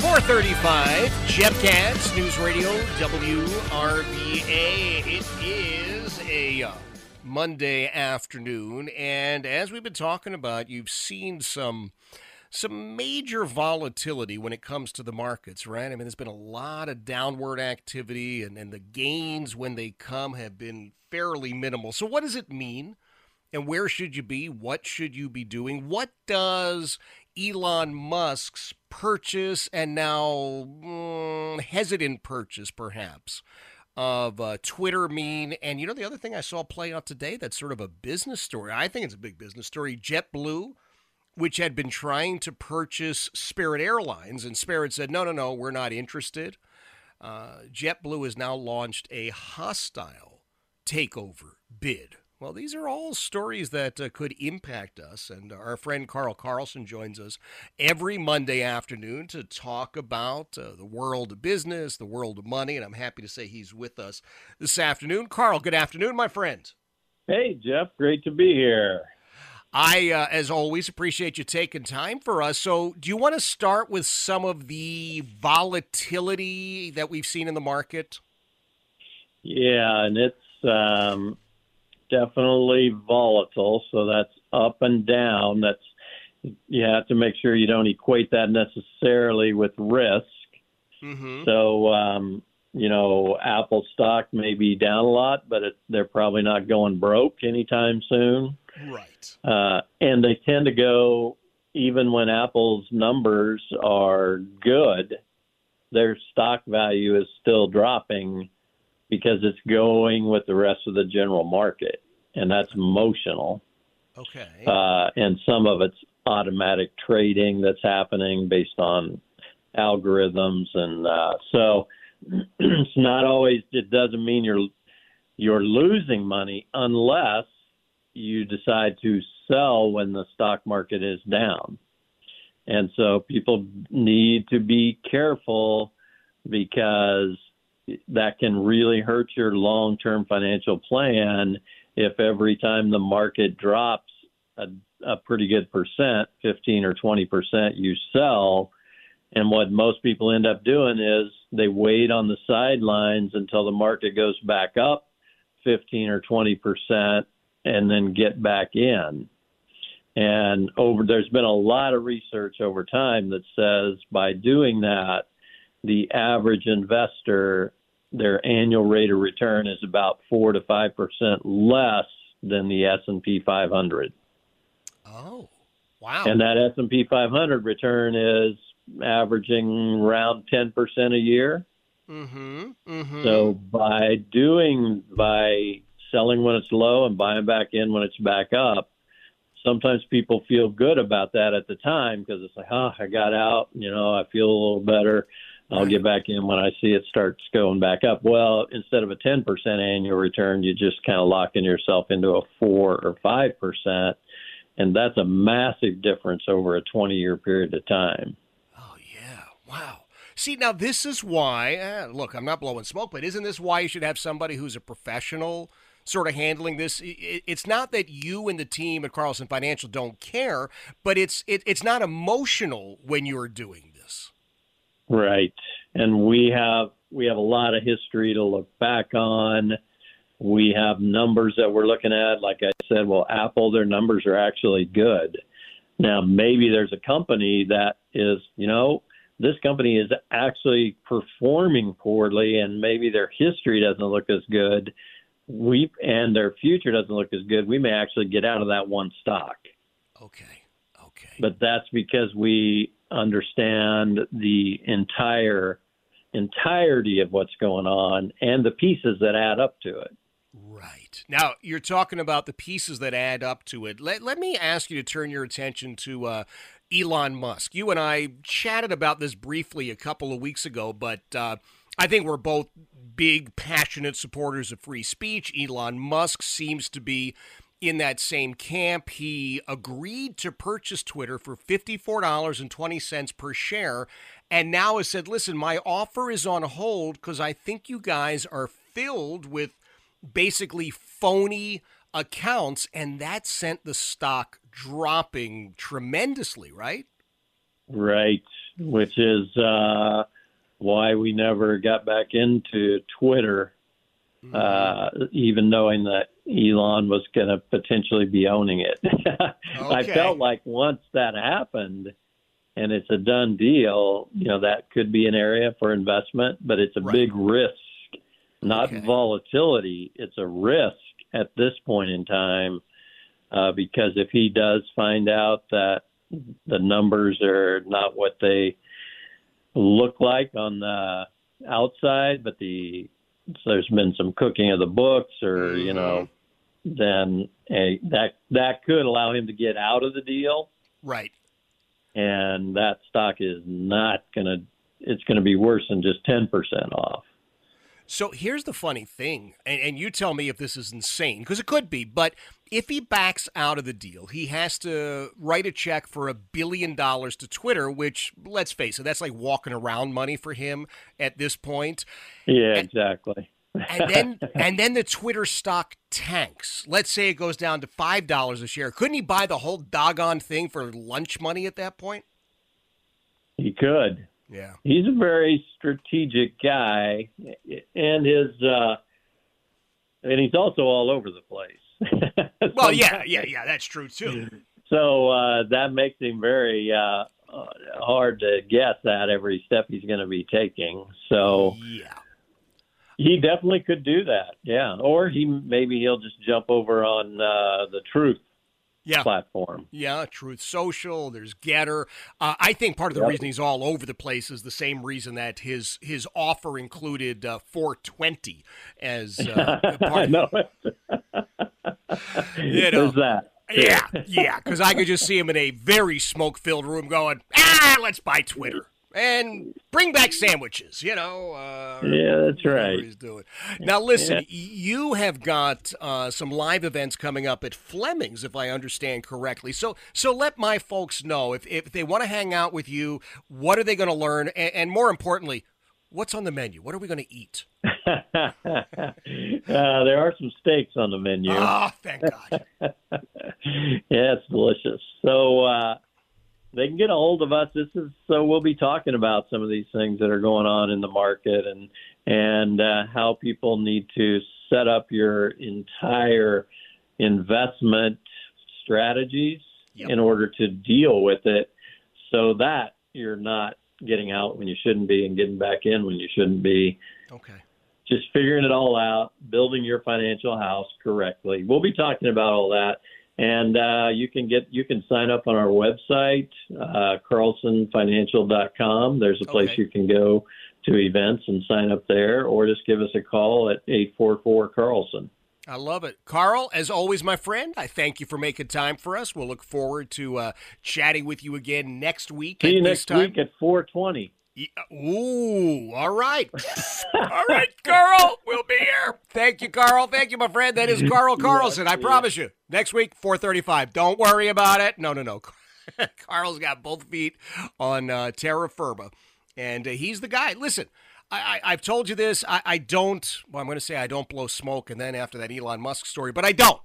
435, Jeff Katz, News Radio, WRVA. It is a uh, Monday afternoon, and as we've been talking about, you've seen some some major volatility when it comes to the markets, right? I mean, there's been a lot of downward activity, and, and the gains when they come have been fairly minimal. So, what does it mean? And where should you be? What should you be doing? What does Elon Musk's purchase and now mm, hesitant purchase, perhaps, of uh, Twitter mean? And you know, the other thing I saw play out today that's sort of a business story. I think it's a big business story. JetBlue, which had been trying to purchase Spirit Airlines, and Spirit said, no, no, no, we're not interested. Uh, JetBlue has now launched a hostile takeover bid well, these are all stories that uh, could impact us. And our friend Carl Carlson joins us every Monday afternoon to talk about uh, the world of business, the world of money. And I'm happy to say he's with us this afternoon. Carl, good afternoon, my friend. Hey, Jeff. Great to be here. I, uh, as always, appreciate you taking time for us. So, do you want to start with some of the volatility that we've seen in the market? Yeah, and it's um, definitely volatile, so that's up and down. That's you have to make sure you don't equate that necessarily with risk. Mm-hmm. So, um, you know, Apple stock may be down a lot, but it, they're probably not going broke anytime soon. Right. Uh, and they tend to go even when Apple's numbers are good, their stock value is still dropping because it's going with the rest of the general market, and that's emotional. Okay. Uh, and some of it's automatic trading that's happening based on algorithms, and uh, so it's not always. It doesn't mean you're you're losing money unless you decide to sell when the stock market is down. And so people need to be careful because that can really hurt your long term financial plan if every time the market drops a, a pretty good percent, 15 or 20 percent, you sell. And what most people end up doing is they wait on the sidelines until the market goes back up 15 or 20 percent and then get back in. And over there's been a lot of research over time that says by doing that, the average investor their annual rate of return is about four to five percent less than the S and P 500. Oh, wow! And that S and P 500 return is averaging around ten percent a year. Mm-hmm, mm-hmm. So by doing by selling when it's low and buying back in when it's back up, sometimes people feel good about that at the time because it's like, oh, I got out, you know, I feel a little better. I'll get back in when I see it starts going back up. Well, instead of a 10% annual return, you just kind of locking yourself into a 4 or 5%. And that's a massive difference over a 20 year period of time. Oh, yeah. Wow. See, now this is why, uh, look, I'm not blowing smoke, but isn't this why you should have somebody who's a professional sort of handling this? It's not that you and the team at Carlson Financial don't care, but it's it, it's not emotional when you're doing. Right. And we have we have a lot of history to look back on. We have numbers that we're looking at. Like I said, well, Apple, their numbers are actually good. Now, maybe there's a company that is, you know, this company is actually performing poorly, and maybe their history doesn't look as good. We and their future doesn't look as good. We may actually get out of that one stock. Okay. Okay. But that's because we understand the entire entirety of what's going on and the pieces that add up to it. Right. Now, you're talking about the pieces that add up to it. Let, let me ask you to turn your attention to uh, Elon Musk. You and I chatted about this briefly a couple of weeks ago, but uh, I think we're both big, passionate supporters of free speech. Elon Musk seems to be in that same camp. He agreed to purchase Twitter for $54.20 per share and now has said, listen, my offer is on hold because I think you guys are filled with basically phony accounts. And that sent the stock dropping tremendously, right? Right. Which is uh, why we never got back into Twitter, mm-hmm. uh, even knowing that Elon was going to potentially be owning it. okay. I felt like once that happened, and it's a done deal, you know, that could be an area for investment, but it's a right. big risk, not okay. volatility. It's a risk at this point in time uh, because if he does find out that the numbers are not what they look like on the outside, but the so there's been some cooking of the books, or mm-hmm. you know, then a, that that could allow him to get out of the deal. Right and that stock is not going to it's going to be worse than just 10% off. So here's the funny thing, and, and you tell me if this is insane, because it could be, but if he backs out of the deal, he has to write a check for a billion dollars to Twitter, which, let's face it, that's like walking around money for him at this point. Yeah, and, exactly and then and then the Twitter stock tanks. Let's say it goes down to five dollars a share. Couldn't he buy the whole doggone thing for lunch money at that point? He could. Yeah. He's a very strategic guy, and his uh, and he's also all over the place. well, yeah, yeah, yeah, that's true too. So uh, that makes him very uh, hard to guess at every step he's going to be taking. So yeah he definitely could do that. Yeah, or he maybe he'll just jump over on uh, the Truth yeah. platform. Yeah, Truth Social. There's GETTR. Uh, I think part of the yep. reason he's all over the place is the same reason that his his offer included uh, 420 as uh, part. no, you know. There's that. Yeah, yeah, because I could just see him in a very smoke filled room going, ah, let's buy Twitter and bring back sandwiches. You know. Uh, yeah, that's right. He's doing. Now, listen, yeah. you have got uh, some live events coming up at Fleming's, if I understand correctly. So, so let my folks know if if they want to hang out with you, what are they going to learn, and, and more importantly. What's on the menu? What are we going to eat? uh, there are some steaks on the menu. Oh, thank God. yeah, it's delicious. So, uh, they can get a hold of us. This is so we'll be talking about some of these things that are going on in the market and and uh, how people need to set up your entire investment strategies yep. in order to deal with it, so that you're not getting out when you shouldn't be and getting back in when you shouldn't be. Okay. Just figuring it all out, building your financial house correctly. We'll be talking about all that and uh, you can get you can sign up on our website uh, carlsonfinancial.com there's a place okay. you can go to events and sign up there or just give us a call at 844 carlson I love it. Carl, as always, my friend, I thank you for making time for us. We'll look forward to uh, chatting with you again next week. See you next week at 420. Ooh, all right. all right, Carl, we'll be here. Thank you, Carl. Thank you, my friend. That is Carl Carlson. I promise you. Next week, 435. Don't worry about it. No, no, no. Carl's got both feet on uh, terra firma, and uh, he's the guy. Listen, I, I, have told you this. I, I don't, well, I'm going to say I don't blow smoke, and then after that Elon Musk story, but I don't.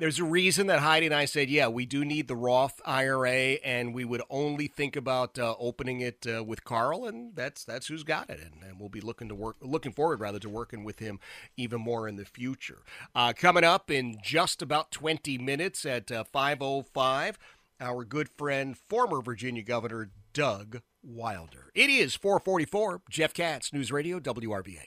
There's a reason that Heidi and I said, yeah, we do need the Roth IRA, and we would only think about uh, opening it uh, with Carl, and that's that's who's got it, and, and, we'll be looking to work, looking forward rather to working with him even more in the future. Uh, coming up in just about 20 minutes at 5:05, uh, our good friend, former Virginia Governor Doug Wilder. It is 444. Jeff Katz, News Radio, WRVA.